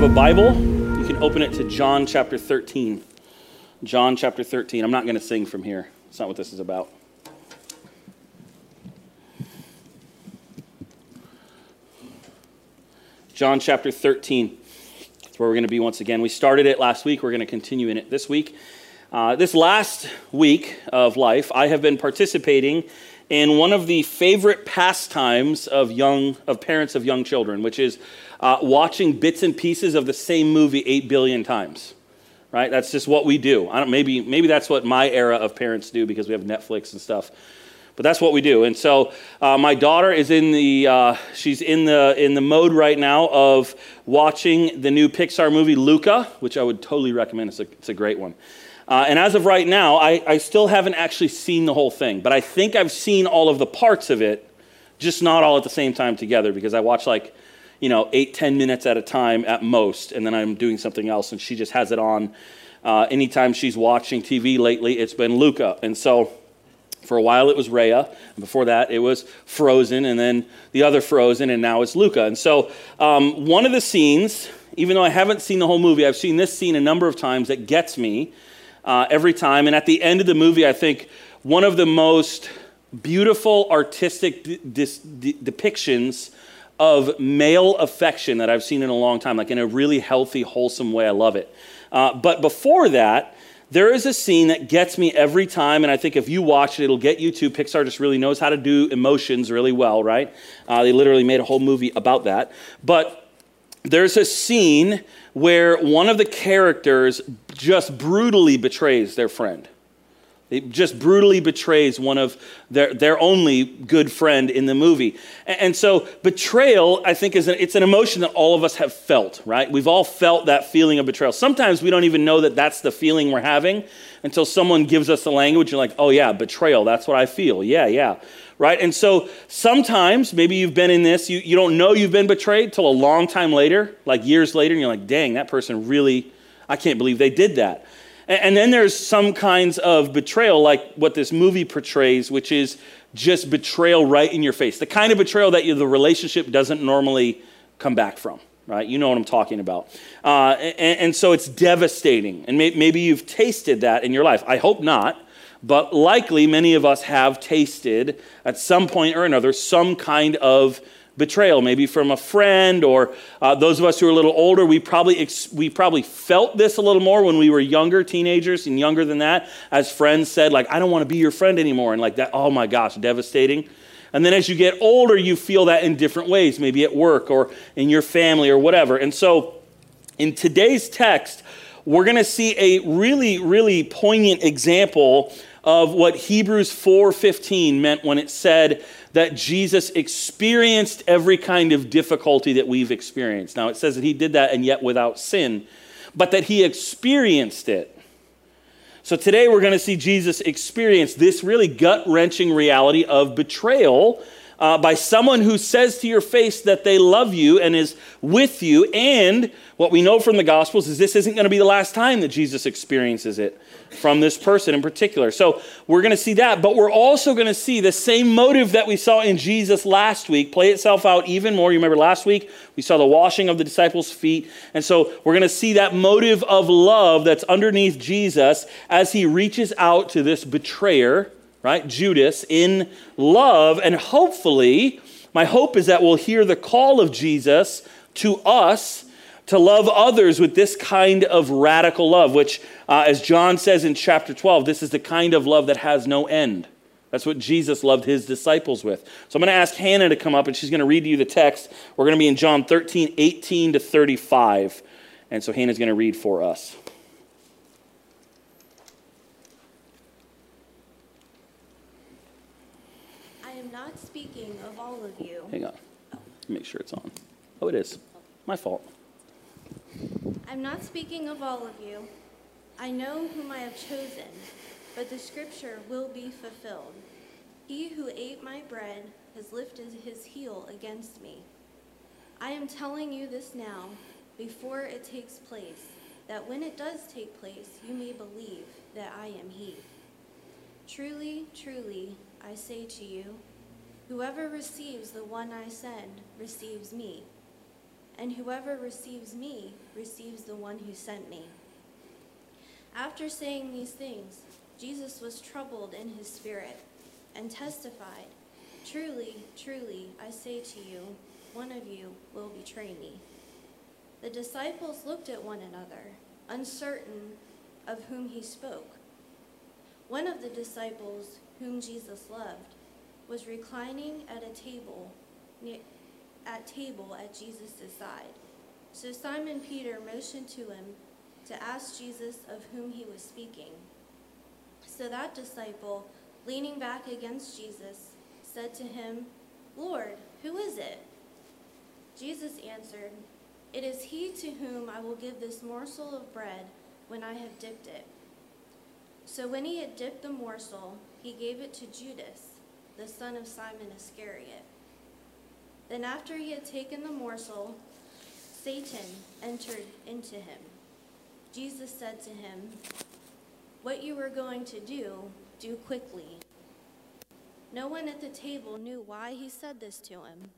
have a Bible, you can open it to John chapter 13. John chapter 13. I'm not going to sing from here. it's not what this is about. John chapter 13. That's where we're going to be once again. We started it last week. We're going to continue in it this week. Uh, this last week of life, I have been participating in one of the favorite pastimes of young of parents of young children, which is uh, watching bits and pieces of the same movie eight billion times. Right? That's just what we do. I don't, maybe maybe that's what my era of parents do because we have Netflix and stuff. But that's what we do. And so uh, my daughter is in the uh, she's in the in the mode right now of watching the new Pixar movie Luca, which I would totally recommend. It's a, it's a great one. Uh, and as of right now, I, I still haven't actually seen the whole thing, but I think I've seen all of the parts of it, just not all at the same time together because I watch like, you know, eight, ten minutes at a time at most, and then I'm doing something else, and she just has it on. Uh, anytime she's watching TV lately, it's been Luca. And so for a while it was Raya, and before that it was Frozen, and then the other Frozen, and now it's Luca. And so um, one of the scenes, even though I haven't seen the whole movie, I've seen this scene a number of times that gets me uh, every time. And at the end of the movie, I think one of the most beautiful artistic de- de- depictions of male affection that I've seen in a long time, like in a really healthy, wholesome way. I love it. Uh, but before that, there is a scene that gets me every time, and I think if you watch it, it'll get you too. Pixar just really knows how to do emotions really well, right? Uh, they literally made a whole movie about that. But there's a scene where one of the characters just brutally betrays their friend. It just brutally betrays one of their, their only good friend in the movie. And, and so betrayal, I think, is an, it's an emotion that all of us have felt, right? We've all felt that feeling of betrayal. Sometimes we don't even know that that's the feeling we're having until someone gives us the language. You're like, oh yeah, betrayal, that's what I feel. Yeah, yeah right? And so sometimes, maybe you've been in this, you, you don't know you've been betrayed till a long time later, like years later, and you're like, dang, that person really, I can't believe they did that. And, then there's some kinds of betrayal, like what this movie portrays, which is just betrayal right in your face. The kind of betrayal that you, the relationship doesn't normally come back from right? You know what I'm talking about. Uh, and, and, so it's devastating. And may, maybe you've tasted that in your life. I hope not but likely many of us have tasted at some point or another some kind of betrayal, maybe from a friend, or uh, those of us who are a little older, we probably, ex- we probably felt this a little more when we were younger, teenagers, and younger than that, as friends said, like, I don't want to be your friend anymore, and like that, oh my gosh, devastating. And then as you get older, you feel that in different ways, maybe at work or in your family or whatever. And so in today's text, we're going to see a really, really poignant example of what Hebrews 4:15 meant when it said that Jesus experienced every kind of difficulty that we've experienced. Now it says that he did that and yet without sin, but that he experienced it. So today we're going to see Jesus experience this really gut-wrenching reality of betrayal uh, by someone who says to your face that they love you and is with you. And what we know from the Gospels is this isn't going to be the last time that Jesus experiences it from this person in particular. So we're going to see that, but we're also going to see the same motive that we saw in Jesus last week play itself out even more. You remember last week we saw the washing of the disciples' feet. And so we're going to see that motive of love that's underneath Jesus as he reaches out to this betrayer right? Judas in love. And hopefully, my hope is that we'll hear the call of Jesus to us to love others with this kind of radical love, which, uh, as John says in chapter 12, this is the kind of love that has no end. That's what Jesus loved his disciples with. So I'm going to ask Hannah to come up and she's going to read to you the text. We're going to be in John 13, 18 to 35. And so Hannah's going to read for us. Hang on. Make sure it's on. Oh, it is. My fault. I'm not speaking of all of you. I know whom I have chosen, but the scripture will be fulfilled. He who ate my bread has lifted his heel against me. I am telling you this now, before it takes place, that when it does take place, you may believe that I am he. Truly, truly, I say to you, Whoever receives the one I send receives me, and whoever receives me receives the one who sent me. After saying these things, Jesus was troubled in his spirit and testified, Truly, truly, I say to you, one of you will betray me. The disciples looked at one another, uncertain of whom he spoke. One of the disciples, whom Jesus loved, was reclining at a table at table at Jesus' side. So Simon Peter motioned to him to ask Jesus of whom he was speaking. So that disciple, leaning back against Jesus, said to him, Lord, who is it? Jesus answered, It is he to whom I will give this morsel of bread when I have dipped it. So when he had dipped the morsel, he gave it to Judas, the son of Simon Iscariot. Then after he had taken the morsel, Satan entered into him. Jesus said to him, What you are going to do, do quickly. No one at the table knew why he said this to him.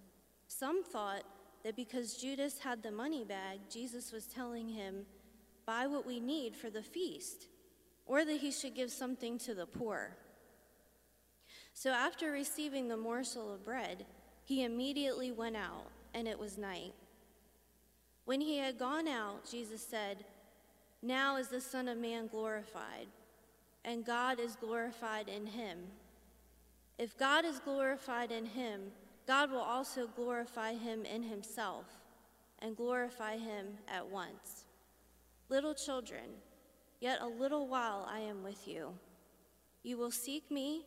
Some thought that because Judas had the money bag, Jesus was telling him, Buy what we need for the feast, or that he should give something to the poor. So after receiving the morsel of bread, he immediately went out, and it was night. When he had gone out, Jesus said, Now is the Son of Man glorified, and God is glorified in him. If God is glorified in him, God will also glorify him in himself, and glorify him at once. Little children, yet a little while I am with you. You will seek me,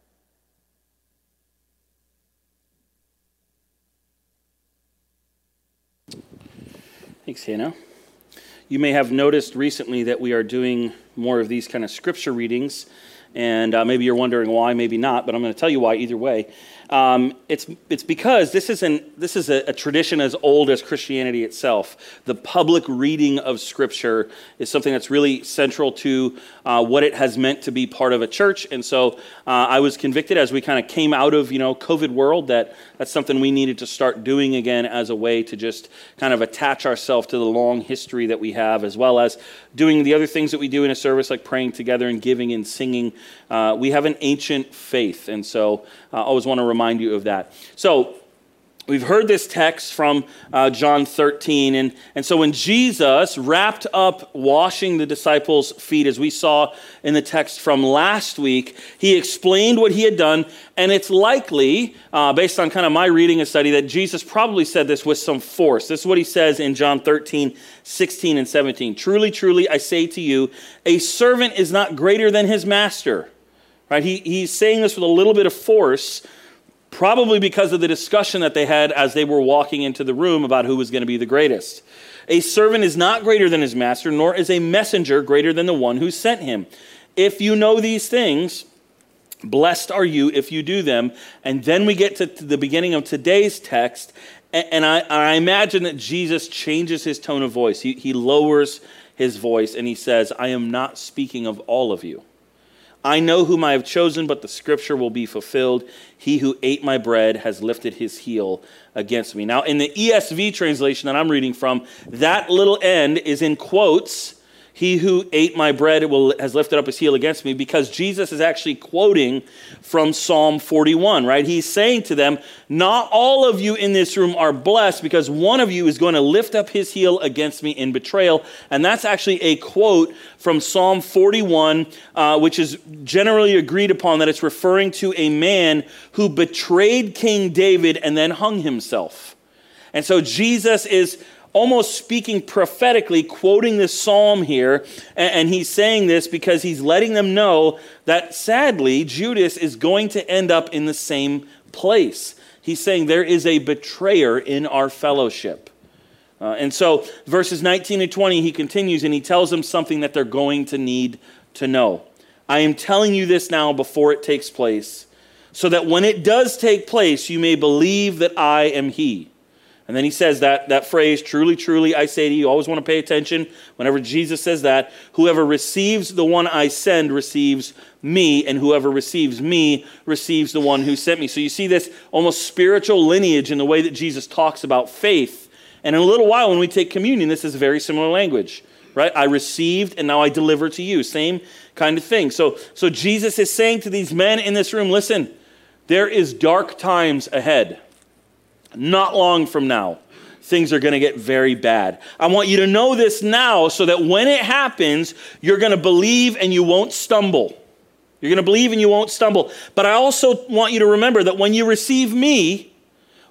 Thanks, Hannah. You may have noticed recently that we are doing more of these kind of scripture readings, and uh, maybe you're wondering why, maybe not, but I'm going to tell you why either way. Um, it's, it's because this, is, an, this is a, a, tradition as old as Christianity itself. The public reading of Scripture is something that's really central to uh, what it has meant to be part of a church. And so uh, I was convicted as we kind of came out of, you know, COVID world that that's something we needed to start doing again as a way to just kind of attach ourselves to the long history that we have, as well as doing the other things that we do in a service like praying together and giving and singing. Uh, we have an ancient faith. And so I always want to remind you of that. So, We've heard this text from uh, John 13. And, and so when Jesus wrapped up washing the disciples' feet, as we saw in the text from last week, he explained what he had done. And it's likely, uh, based on kind of my reading and study, that Jesus probably said this with some force. This is what he says in John 13, 16, and 17. Truly, truly, I say to you, a servant is not greater than his master. Right? He, he's saying this with a little bit of force probably because of the discussion that they had as they were walking into the room about who was going to be the greatest. A servant is not greater than his master, nor is a messenger greater than the one who sent him. If you know these things, blessed are you if you do them. And then we get to the beginning of today's text, and I, imagine that Jesus changes his tone of voice. He lowers his voice and he says, I am not speaking of all of you. I know whom I have chosen, but the scripture will be fulfilled. He who ate my bread has lifted his heel against me. Now, in the ESV translation that I'm reading from, that little end is in quotes he who ate my bread will, has lifted up his heel against me, because Jesus is actually quoting from Psalm 41, right? He's saying to them, Not all of you in this room are blessed, because one of you is going to lift up his heel against me in betrayal. And that's actually a quote from Psalm 41, uh, which is generally agreed upon that it's referring to a man who betrayed King David and then hung himself. And so Jesus is almost speaking prophetically, quoting this psalm here. And he's saying this because he's letting them know that sadly, Judas is going to end up in the same place. He's saying there is a betrayer in our fellowship. Uh, and so, verses 19 and 20, he continues and he tells them something that they're going to need to know. I am telling you this now before it takes place, so that when it does take place, you may believe that I am he. And then he says that, that phrase, truly, truly, I say to you, always want to pay attention whenever Jesus says that. Whoever receives the one I send receives me, and whoever receives me receives the one who sent me. So you see this almost spiritual lineage in the way that Jesus talks about faith and in a little while, when we take communion, this is very similar language, right? I received and now I deliver to you. Same kind of thing. So, so Jesus is saying to these men in this room listen, there is dark times ahead. Not long from now, things are going to get very bad. I want you to know this now so that when it happens, you're going to believe and you won't stumble. You're going to believe and you won't stumble. But I also want you to remember that when you receive me,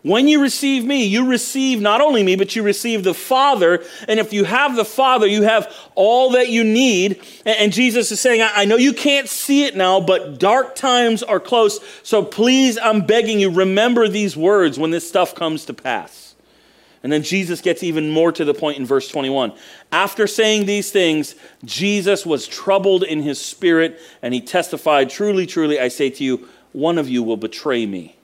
when you receive me, you receive not only me, but you receive the Father. And if you have the Father, you have all that you need. And Jesus is saying, I know you can't see it now, but dark times are close. So please, I'm begging you, remember these words when this stuff comes to pass. And then Jesus gets even more to the point in verse 21. After saying these things, Jesus was troubled in his spirit, and he testified, Truly, truly, I say to you, one of you will betray me.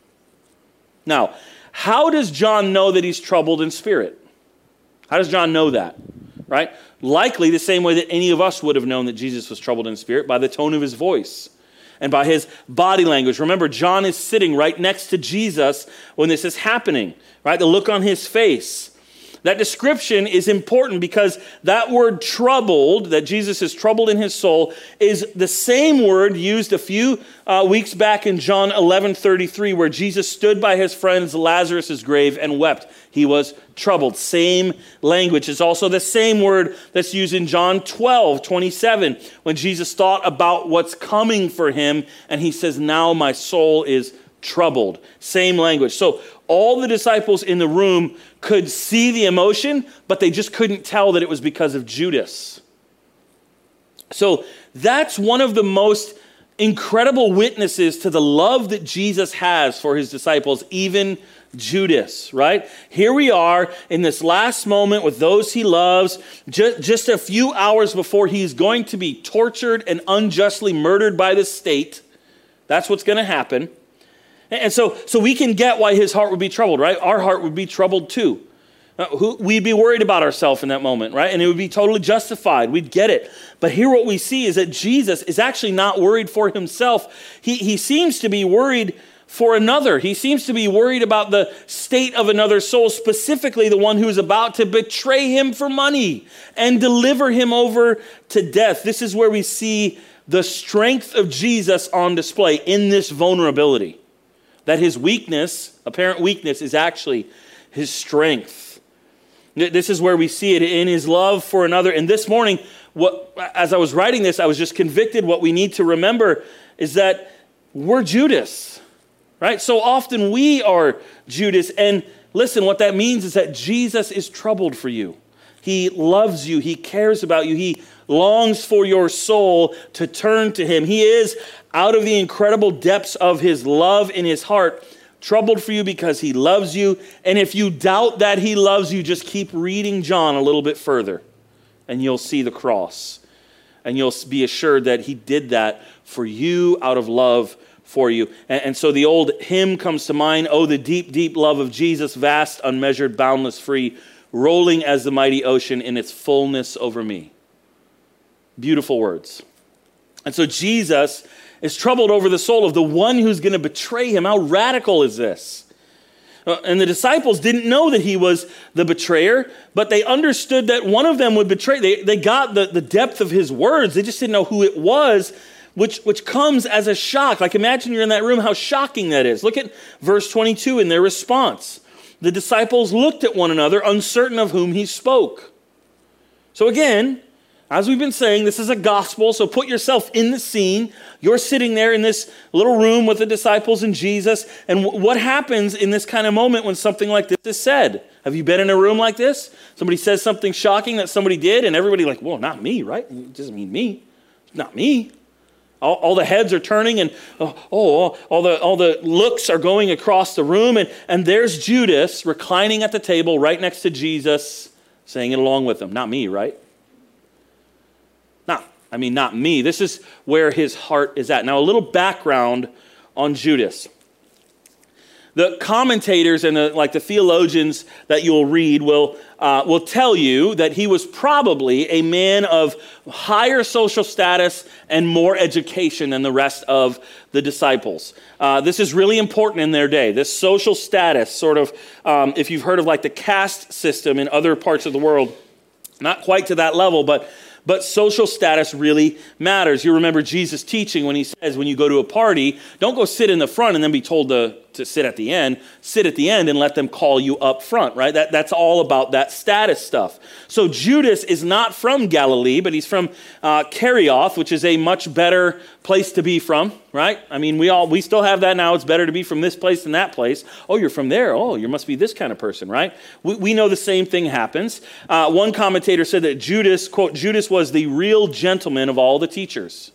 Now, how does John know that he's troubled in spirit? How does John know that? Right? Likely the same way that any of us would have known that Jesus was troubled in spirit by the tone of his voice and by his body language. Remember, John is sitting right next to Jesus when this is happening, right? The look on his face. That description is important because that word troubled, that Jesus is troubled in his soul, is the same word used a few uh, weeks back in John 11 33, where Jesus stood by his friend's Lazarus' grave and wept. He was troubled. Same language. It's also the same word that's used in John 12 27, when Jesus thought about what's coming for him, and he says, Now my soul is troubled. Same language. So all the disciples in the room could see the emotion, but they just couldn't tell that it was because of Judas. So that's one of the most incredible witnesses to the love that Jesus has for his disciples, even Judas, right? Here we are in this last moment with those he loves, just, just a few hours before he's going to be tortured and unjustly murdered by the state. That's what's going to happen. And so, so we can get why his heart would be troubled, right? Our heart would be troubled too. Uh, we'd be worried about ourselves in that moment, right? And it would be totally justified. We'd get it. But here, what we see is that Jesus is actually not worried for himself. He, he seems to be worried for another. He seems to be worried about the state of another soul, specifically the one who is about to betray him for money and deliver him over to death. This is where we see the strength of Jesus on display in this vulnerability that his weakness, apparent weakness, is actually his strength. This is where we see it in his love for another. And this morning, what, as I was writing this, I was just convicted. What we need to remember is that we're Judas, right? So often we are Judas. And listen, what that means is that Jesus is troubled for you. He loves you, He cares about you, He longs for your soul to turn to Him. He is out of the incredible depths of his love in his heart, troubled for you because he loves you. And if you doubt that he loves you, just keep reading John a little bit further, and you'll see the cross. And you'll be assured that he did that for you out of love for you. And, and so the old hymn comes to mind Oh, the deep, deep love of Jesus, vast, unmeasured, boundless, free, rolling as the mighty ocean in its fullness over me. Beautiful words. And so Jesus is troubled over the soul of the one who's going to betray him. How radical is this? Uh, and the disciples didn't know that he was the betrayer, but they understood that one of them would betray. They, they got the, the depth of his words, they just didn't know who it was, which, which comes as a shock. Like, imagine you're in that room, how shocking that is. Look at verse 22 in their response. The disciples looked at one another, uncertain of whom he spoke. So, again, as we've been saying, this is a gospel, so put yourself in the scene. You're sitting there in this little room with the disciples and Jesus. And w- what happens in this kind of moment when something like this is said? Have you been in a room like this? Somebody says something shocking that somebody did, and everybody, like, well, not me, right? It doesn't mean me. Not me. All, all the heads are turning, and oh, oh, oh, all, the, all the looks are going across the room. And, and there's Judas reclining at the table right next to Jesus saying it along with them. Not me, right? Not, I mean, not me. This is where his heart is at. Now, a little background on Judas the commentators and the, like the theologians that you'll read will, uh, will tell you that he was probably a man of higher social status and more education than the rest of the disciples. Uh, this is really important in their day. This social status, sort of, um, if you've heard of like the caste system in other parts of the world, not quite to that level, but but social status really matters. You remember Jesus teaching when he says, when you go to a party, don't go sit in the front and then be told to to sit at the end, sit at the end and let them call you up front, right? That, that's all about that status stuff. So Judas is not from Galilee, but he's from uh, Kerioth, which is a much better place to be from, right? I mean, we all we still have that now. It's better to be from this place than that place. Oh, you're from there. Oh, you must be this kind of person, right? We, we know the same thing happens. Uh, one commentator said that Judas, quote, Judas was the real gentleman of all the teachers.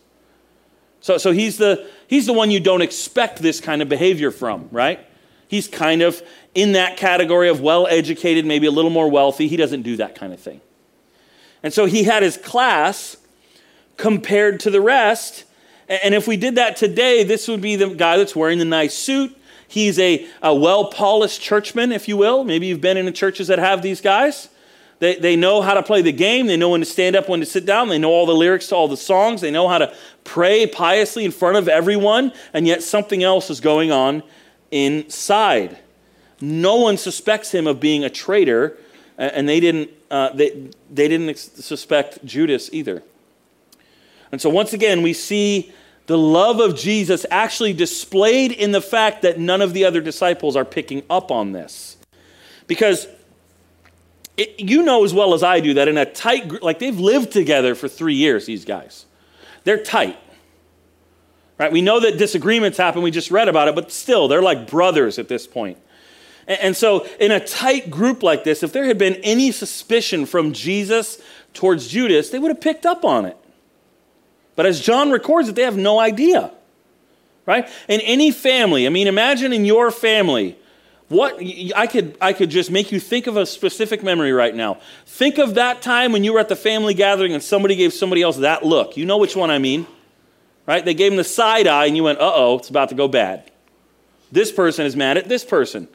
So, so he's, the, he's the one you don't expect this kind of behavior from, right? He's kind of in that category of well educated, maybe a little more wealthy. He doesn't do that kind of thing. And so he had his class compared to the rest. And if we did that today, this would be the guy that's wearing the nice suit. He's a, a well polished churchman, if you will. Maybe you've been in the churches that have these guys. They, they know how to play the game. They know when to stand up, when to sit down. They know all the lyrics to all the songs. They know how to pray piously in front of everyone, and yet something else is going on inside. No one suspects him of being a traitor, and they didn't, uh, they, they didn't suspect Judas either. And so, once again, we see the love of Jesus actually displayed in the fact that none of the other disciples are picking up on this. Because it, you know as well as I do that in a tight group, like they've lived together for three years, these guys. They're tight. Right? We know that disagreements happen, we just read about it, but still, they're like brothers at this point. And, and so, in a tight group like this, if there had been any suspicion from Jesus towards Judas, they would have picked up on it. But as John records it, they have no idea. Right? In any family, I mean, imagine in your family, what I could I could just make you think of a specific memory right now. Think of that time when you were at the family gathering and somebody gave somebody else that look. You know which one I mean. Right? They gave him the side eye and you went, "Uh-oh, it's about to go bad." This person is mad at this person.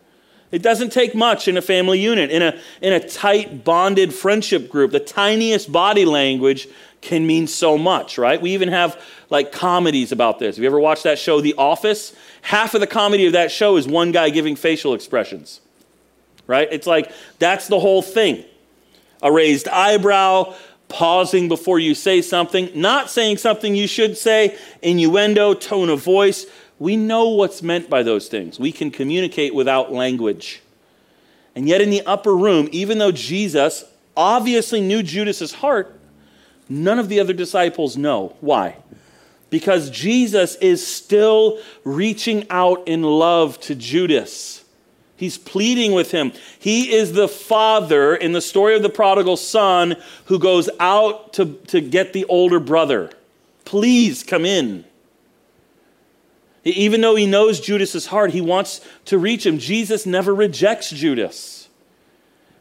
It doesn't take much in a family unit, in a, in a tight, bonded friendship group. The tiniest body language can mean so much, right? We even have like comedies about this. Have you ever watched that show, The Office? Half of the comedy of that show is one guy giving facial expressions, right? It's like that's the whole thing. A raised eyebrow, pausing before you say something, not saying something you should say, innuendo, tone of voice. We know what's meant by those things. We can communicate without language. And yet, in the upper room, even though Jesus obviously knew Judas's heart, none of the other disciples know. Why? Because Jesus is still reaching out in love to Judas. He's pleading with him. He is the father in the story of the prodigal son who goes out to, to get the older brother. Please come in. Even though he knows Judas's heart, he wants to reach him. Jesus never rejects Judas.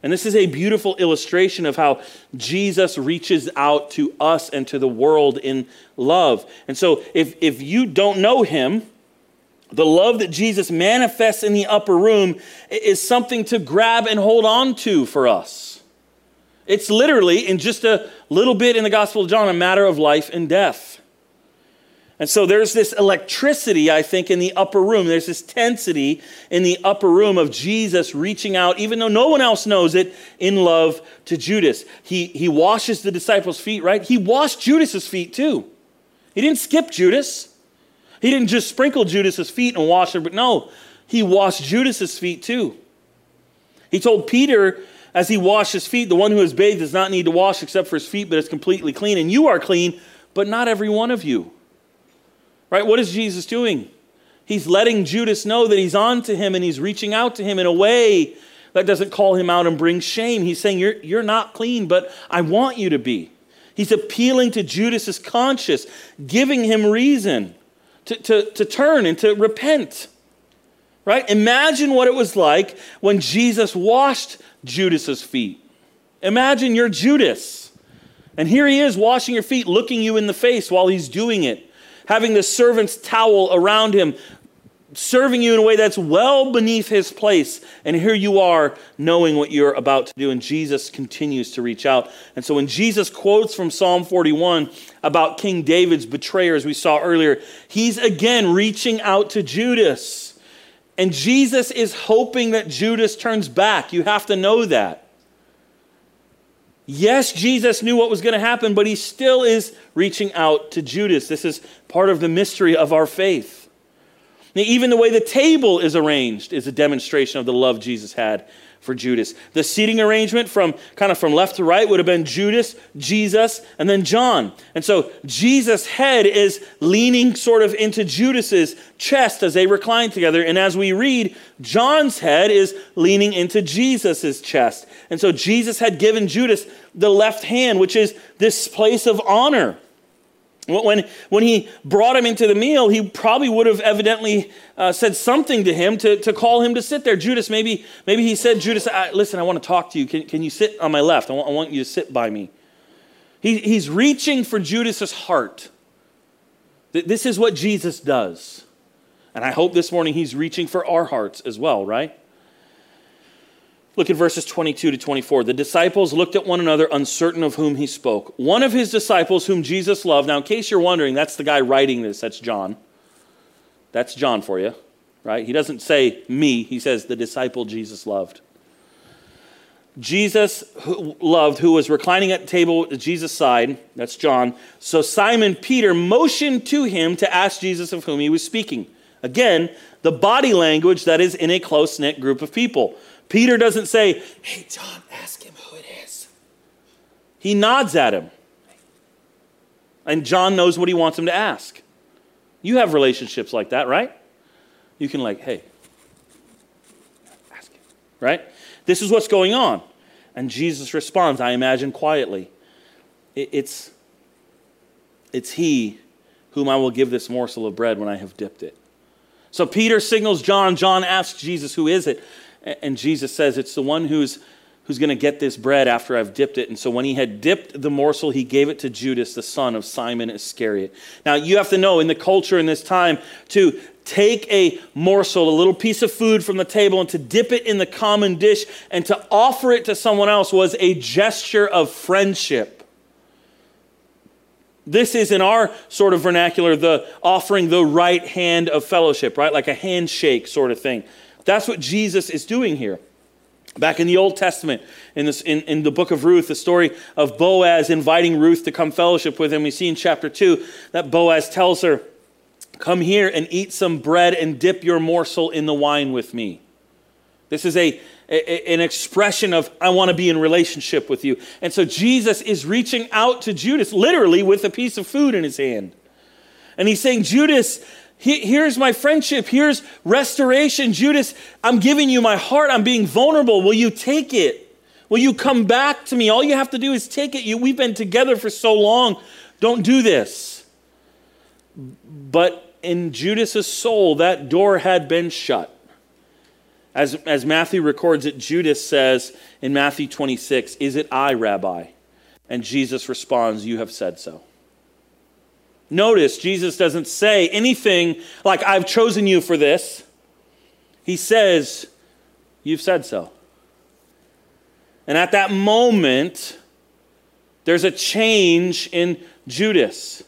And this is a beautiful illustration of how Jesus reaches out to us and to the world in love. And so, if, if you don't know him, the love that Jesus manifests in the upper room is something to grab and hold on to for us. It's literally, in just a little bit in the Gospel of John, a matter of life and death. And so there's this electricity, I think, in the upper room. There's this tensity in the upper room of Jesus reaching out, even though no one else knows it, in love to Judas. He, he washes the disciples' feet, right? He washed Judas's feet too. He didn't skip Judas. He didn't just sprinkle Judas's feet and wash them, but no, he washed Judas's feet too. He told Peter as he washed his feet, the one who is bathed does not need to wash except for his feet, but is completely clean. And you are clean, but not every one of you. Right? What is Jesus doing? He's letting Judas know that he's on to him and he's reaching out to him in a way that doesn't call him out and bring shame. He's saying, You're, you're not clean, but I want you to be. He's appealing to Judas's conscience, giving him reason to, to, to turn and to repent. Right? Imagine what it was like when Jesus washed Judas's feet. Imagine you're Judas. And here he is washing your feet, looking you in the face while he's doing it, having the servant's towel around him, serving you in a way that's well beneath his place. And here you are knowing what you're about to do. And Jesus continues to reach out. And so when Jesus quotes from Psalm 41 about King David's betrayer, as we saw earlier, he's again reaching out to Judas. And Jesus is hoping that Judas turns back. You have to know that. Yes, Jesus knew what was going to happen, but he still is reaching out to Judas. This is part of the mystery of our faith. Even the way the table is arranged is a demonstration of the love Jesus had for Judas. The seating arrangement from kind of from left to right would have been Judas, Jesus, and then John. And so Jesus' head is leaning sort of into Judas's chest as they recline together. And as we read, John's head is leaning into Jesus' chest. And so Jesus had given Judas the left hand, which is this place of honor. When, when he brought him into the meal, he probably would have evidently uh, said something to him to, to call him to sit there. Judas, maybe, maybe he said, Judas, I, listen, I want to talk to you. Can, can you sit on my left? I want, I want you to sit by me. He, he's reaching for Judas's heart. This is what Jesus does. And I hope this morning he's reaching for our hearts as well, right? Look at verses 22 to 24. The disciples looked at one another, uncertain of whom he spoke. One of his disciples, whom Jesus loved, now, in case you're wondering, that's the guy writing this, that's John. That's John for you, right? He doesn't say me, he says the disciple Jesus loved. Jesus loved, who was reclining at the table at Jesus' side, that's John. So Simon Peter motioned to him to ask Jesus of whom he was speaking. Again, the body language that is in a close knit group of people. Peter doesn't say, Hey, John, ask him who it is. He nods at him. And John knows what he wants him to ask. You have relationships like that, right? You can, like, hey, ask him, right? This is what's going on. And Jesus responds, I imagine quietly. It's, it's he whom I will give this morsel of bread when I have dipped it. So Peter signals John. John asks Jesus, Who is it? And Jesus says, It's the one who's, who's going to get this bread after I've dipped it. And so when he had dipped the morsel, he gave it to Judas, the son of Simon Iscariot. Now, you have to know in the culture in this time to take a morsel, a little piece of food from the table, and to dip it in the common dish and to offer it to someone else was a gesture of friendship. This is in our sort of vernacular the offering the right hand of fellowship, right? Like a handshake sort of thing. That's what Jesus is doing here. Back in the Old Testament, in, this, in, in the book of Ruth, the story of Boaz inviting Ruth to come fellowship with him, we see in chapter 2 that Boaz tells her, Come here and eat some bread and dip your morsel in the wine with me. This is a, a, an expression of, I want to be in relationship with you. And so Jesus is reaching out to Judas, literally with a piece of food in his hand. And he's saying, Judas, here's my friendship. Here's restoration. Judas, I'm giving you my heart. I'm being vulnerable. Will you take it? Will you come back to me? All you have to do is take it. You, we've been together for so long. Don't do this. But in Judas's soul, that door had been shut. As, as Matthew records it, Judas says in Matthew 26, Is it I, Rabbi? And Jesus responds, You have said so. Notice Jesus doesn't say anything like, I've chosen you for this. He says, You've said so. And at that moment, there's a change in Judas.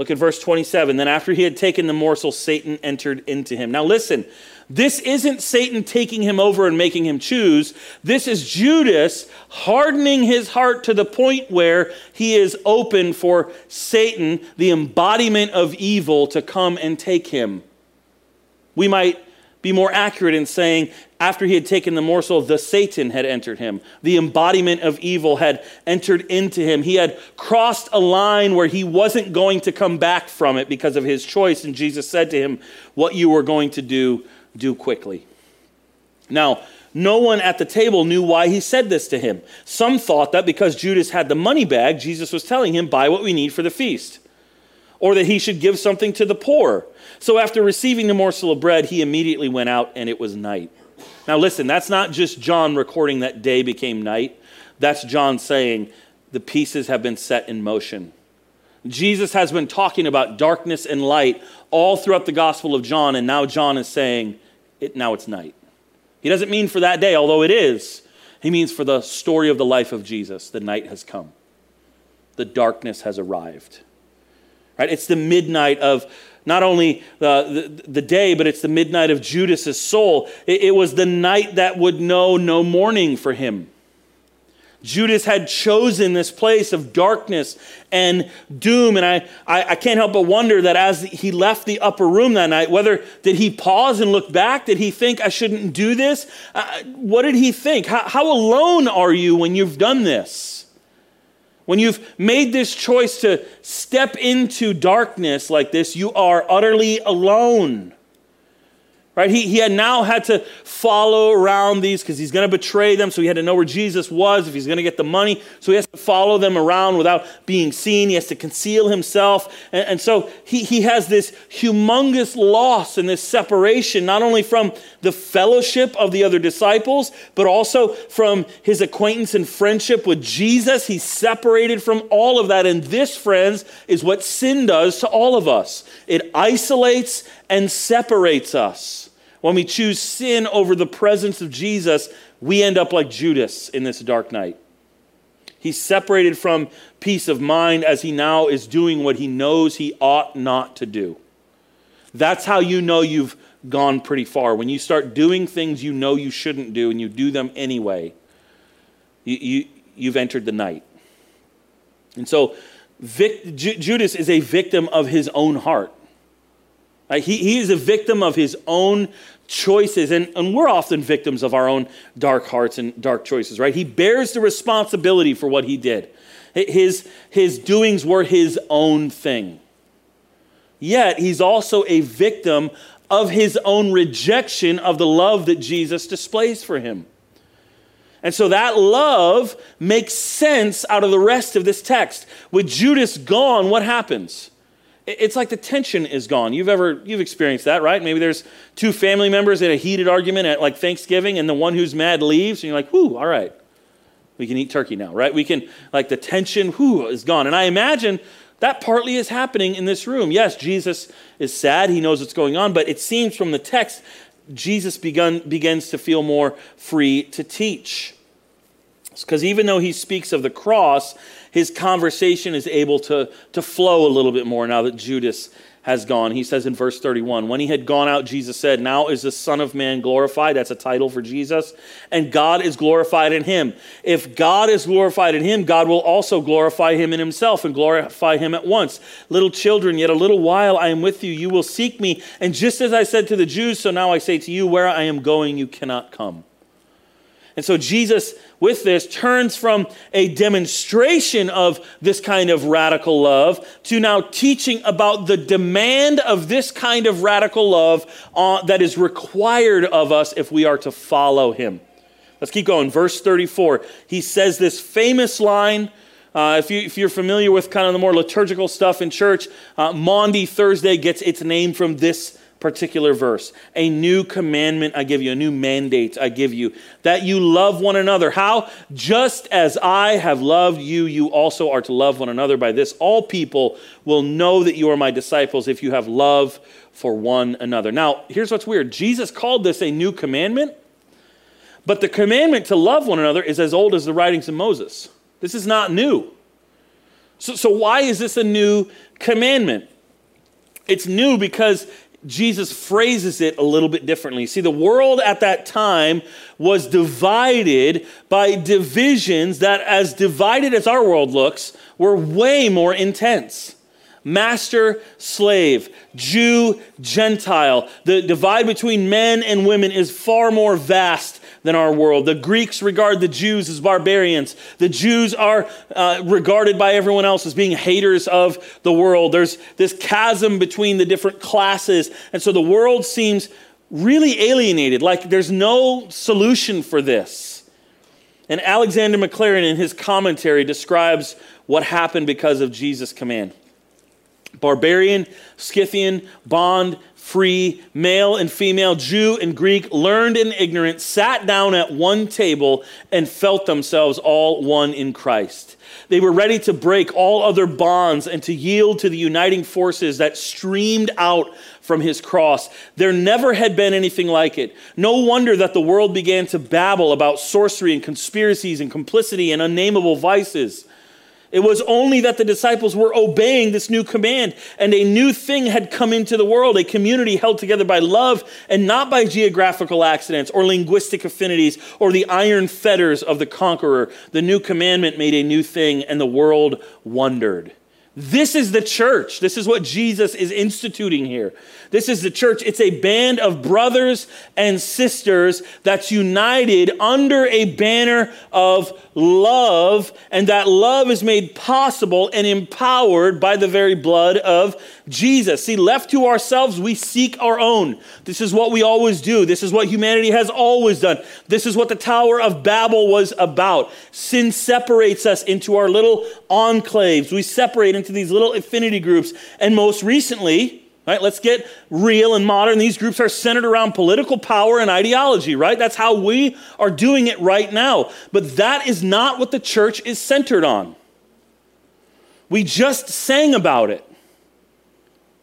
Look at verse 27. Then, after he had taken the morsel, Satan entered into him. Now, listen, this isn't Satan taking him over and making him choose. This is Judas hardening his heart to the point where he is open for Satan, the embodiment of evil, to come and take him. We might be more accurate in saying, after he had taken the morsel, the Satan had entered him. The embodiment of evil had entered into him. He had crossed a line where he wasn't going to come back from it because of his choice. And Jesus said to him, What you were going to do, do quickly. Now, no one at the table knew why he said this to him. Some thought that because Judas had the money bag, Jesus was telling him, buy what we need for the feast, or that he should give something to the poor. So after receiving the morsel of bread, he immediately went out, and it was night. Now, listen, that's not just John recording that day became night. That's John saying the pieces have been set in motion. Jesus has been talking about darkness and light all throughout the Gospel of John, and now John is saying, it, now it's night. He doesn't mean for that day, although it is. He means for the story of the life of Jesus. The night has come, the darkness has arrived. Right? It's the midnight of not only the, the, day, but it's the midnight of Judas's soul. It, it was the night that would know no morning for him. Judas had chosen this place of darkness and doom. And I, I, I, can't help but wonder that as he left the upper room that night, whether did he pause and look back? Did he think, I shouldn't do this? Uh, what did he think? How, how alone are you when you've done this? When you've made this choice to step into darkness like this, you are utterly alone. Right? He, he had now had to follow around these because he's going to betray them. So he had to know where Jesus was if he's going to get the money. So he has to follow them around without being seen. He has to conceal himself. And, and so he, he has this humongous loss and this separation, not only from the fellowship of the other disciples, but also from his acquaintance and friendship with Jesus. He's separated from all of that. And this, friends, is what sin does to all of us it isolates and separates us. When we choose sin over the presence of Jesus, we end up like Judas in this dark night. He's separated from peace of mind as he now is doing what he knows he ought not to do. That's how you know you've gone pretty far. When you start doing things you know you shouldn't do and you do them anyway, you, you, have entered the night. And so Vic, Judas is a victim of his own heart. Uh, he, he is a victim of his own choices, and, and we're often victims of our own dark hearts and dark choices, right? He bears the responsibility for what he did. His, his doings were his own thing. Yet, he's also a victim of his own rejection of the love that Jesus displays for him. And so that love makes sense out of the rest of this text. With Judas gone, what happens? It's like the tension is gone. You've ever you've experienced that, right? Maybe there's two family members in a heated argument at like Thanksgiving, and the one who's mad leaves, and you're like, "Whoo, all right, we can eat turkey now, right?" We can like the tension, whoo, is gone. And I imagine that partly is happening in this room. Yes, Jesus is sad; he knows what's going on, but it seems from the text, Jesus begun, begins to feel more free to teach. Because even though he speaks of the cross, his conversation is able to, to flow a little bit more now that Judas has gone. He says in verse 31 When he had gone out, Jesus said, Now is the Son of Man glorified. That's a title for Jesus. And God is glorified in him. If God is glorified in him, God will also glorify him in himself and glorify him at once. Little children, yet a little while I am with you. You will seek me. And just as I said to the Jews, so now I say to you, Where I am going, you cannot come. And so Jesus, with this, turns from a demonstration of this kind of radical love to now teaching about the demand of this kind of radical love uh, that is required of us if we are to follow him. Let's keep going. Verse 34, he says this famous line. Uh, if, you, you're familiar with kind of the more liturgical stuff in church, uh, Maundy Thursday gets its name from this particular verse. A new commandment I give you, a new mandate I give you, that you love one another. How? Just as I have loved you, you also are to love one another. By this, all people will know that you are my disciples if you have love for one another. Now, here's what's weird Jesus called this a new commandment, but the commandment to love one another is as old as the writings of Moses. This is not new. So, so why is this a new commandment? It's new because Jesus phrases it a little bit differently. See, the world at that time was divided by divisions that, as divided as our world looks, were way more intense. Master, slave, Jew, Gentile. The divide between men and women is far more vast than our world. The Greeks regard the Jews as barbarians. The Jews are uh, regarded by everyone else as being haters of the world. There's this chasm between the different classes. And so the world seems really alienated, like there's no solution for this. And Alexander Maclaren, in his commentary, describes what happened because of Jesus' command. Barbarian, Scythian, bond, free, male and female, Jew and Greek, learned and ignorant, sat down at one table and felt themselves all one in Christ. They were ready to break all other bonds and to yield to the uniting forces that streamed out from his cross. There never had been anything like it. No wonder that the world began to babble about sorcery and conspiracies and complicity and unnameable vices. It was only that the disciples were obeying this new command, and a new thing had come into the world a community held together by love and not by geographical accidents or linguistic affinities or the iron fetters of the conqueror. The new commandment made a new thing, and the world wondered. This is the church. This is what Jesus is instituting here. This is the church. It's a band of brothers and sisters that's united under a banner of love, and that love is made possible and empowered by the very blood of Jesus. See, left to ourselves, we seek our own. This is what we always do. This is what humanity has always done. This is what the Tower of Babel was about. Sin separates us into our little enclaves. We separate into these little affinity groups. And most recently, Right? Let's get real and modern. These groups are centered around political power and ideology, right? That's how we are doing it right now. But that is not what the church is centered on. We just sang about it.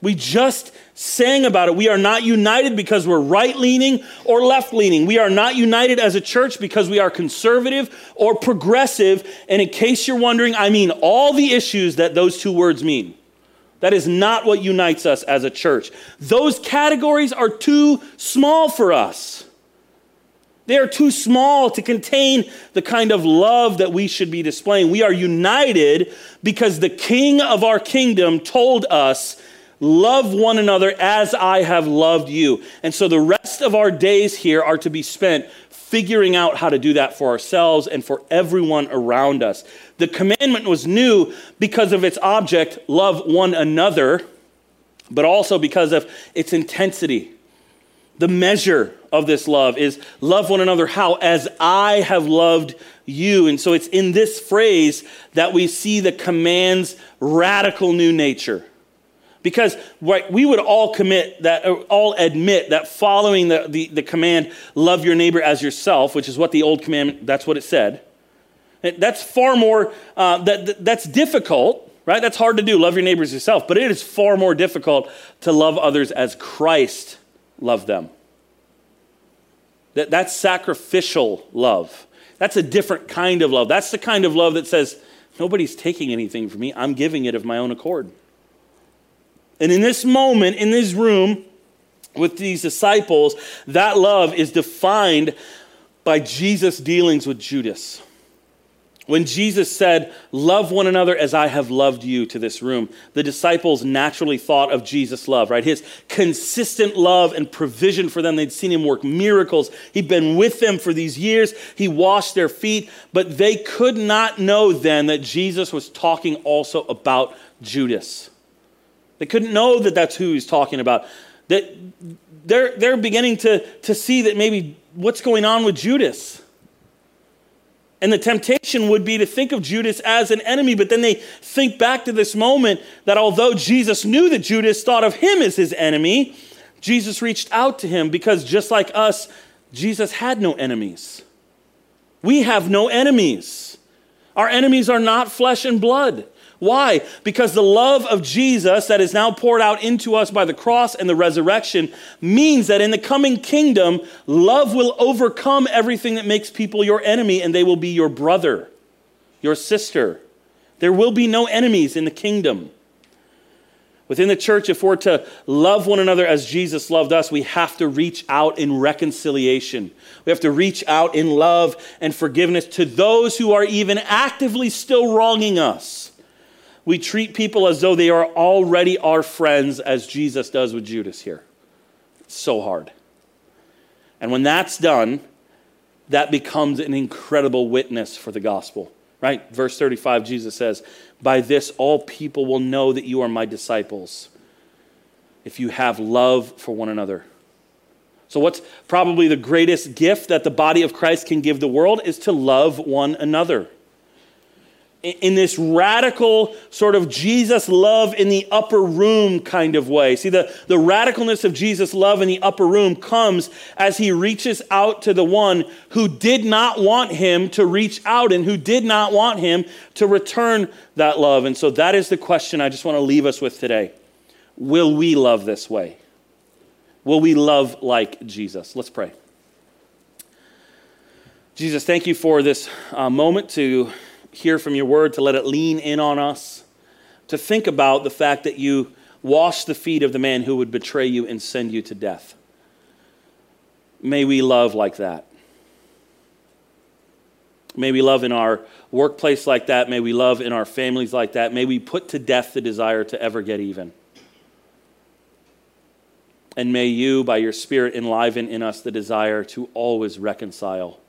We just sang about it. We are not united because we're right leaning or left leaning. We are not united as a church because we are conservative or progressive. And in case you're wondering, I mean all the issues that those two words mean. That is not what unites us as a church. Those categories are too small for us. They are too small to contain the kind of love that we should be displaying. We are united because the king of our kingdom told us, Love one another as I have loved you. And so the rest of our days here are to be spent figuring out how to do that for ourselves and for everyone around us. The commandment was new because of its object, love one another, but also because of its intensity. The measure of this love is love one another how? As I have loved you. And so it's in this phrase that we see the command's radical new nature. Because we would all commit that, all admit that following the, the, the command, love your neighbor as yourself, which is what the old commandment, that's what it said, that's far more, uh, that, that's difficult, right? That's hard to do. Love your neighbors yourself. But it is far more difficult to love others as Christ loved them. That, that's sacrificial love. That's a different kind of love. That's the kind of love that says, nobody's taking anything from me. I'm giving it of my own accord. And in this moment, in this room, with these disciples, that love is defined by Jesus' dealings with Judas. When Jesus said, Love one another as I have loved you to this room, the disciples naturally thought of Jesus' love, right? His consistent love and provision for them. They'd seen him work miracles. He'd been with them for these years. He washed their feet, but they could not know then that Jesus was talking also about Judas. They couldn't know that that's who he's talking about. That they're, they're beginning to, to see that maybe what's going on with Judas and the temptation would be to think of Judas as an enemy, but then they think back to this moment that although Jesus knew that Judas thought of him as his enemy, Jesus reached out to him because just like us, Jesus had no enemies. We have no enemies. Our enemies are not flesh and blood. Why? Because the love of Jesus that is now poured out into us by the cross and the resurrection means that in the coming kingdom, love will overcome everything that makes people your enemy, and they will be your brother, your sister. There will be no enemies in the kingdom. Within the church, if we're to love one another as Jesus loved us, we have to reach out in reconciliation. We have to reach out in love and forgiveness to those who are even actively still wronging us we treat people as though they are already our friends, as Jesus does with Judas here. It's so hard. And when that's done, that becomes an incredible witness for the gospel. Right? Verse 35, Jesus says, By this all people will know that you are my disciples, if you have love for one another. So, what's probably the greatest gift that the body of Christ can give the world is to love one another. In this radical sort of Jesus love in the upper room kind of way. See, the, the radicalness of Jesus' love in the upper room comes as he reaches out to the one who did not want him to reach out and who did not want him to return that love. And so that is the question I just want to leave us with today. Will we love this way? Will we love like Jesus? Let's pray. Jesus, thank you for this uh, moment to hear from your word, to let it lean in on us, to think about the fact that you washed the feet of the man who would betray you and send you to death. May we love like that. May we love in our workplace like that. May we love in our families like that. May we put to death the desire to ever get even. And may you, by your Spirit, enliven in us the desire to always reconcile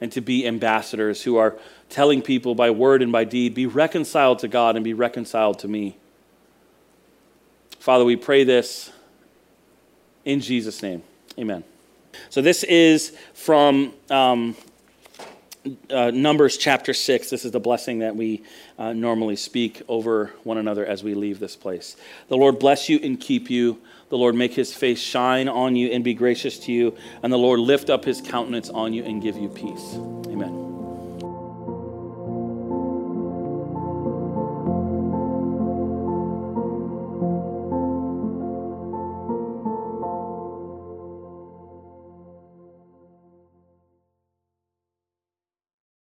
and to be ambassadors who are telling people by word and by deed, be reconciled to God and be reconciled to me. Father, we pray this in Jesus' name. Amen. So this is from um, uh, Numbers chapter 6. This is the blessing that we uh, normally speak over one another as we leave this place. The Lord bless you and keep you. The Lord make his face shine on you and be gracious to you. And the Lord lift up his countenance on you and give you peace. Amen.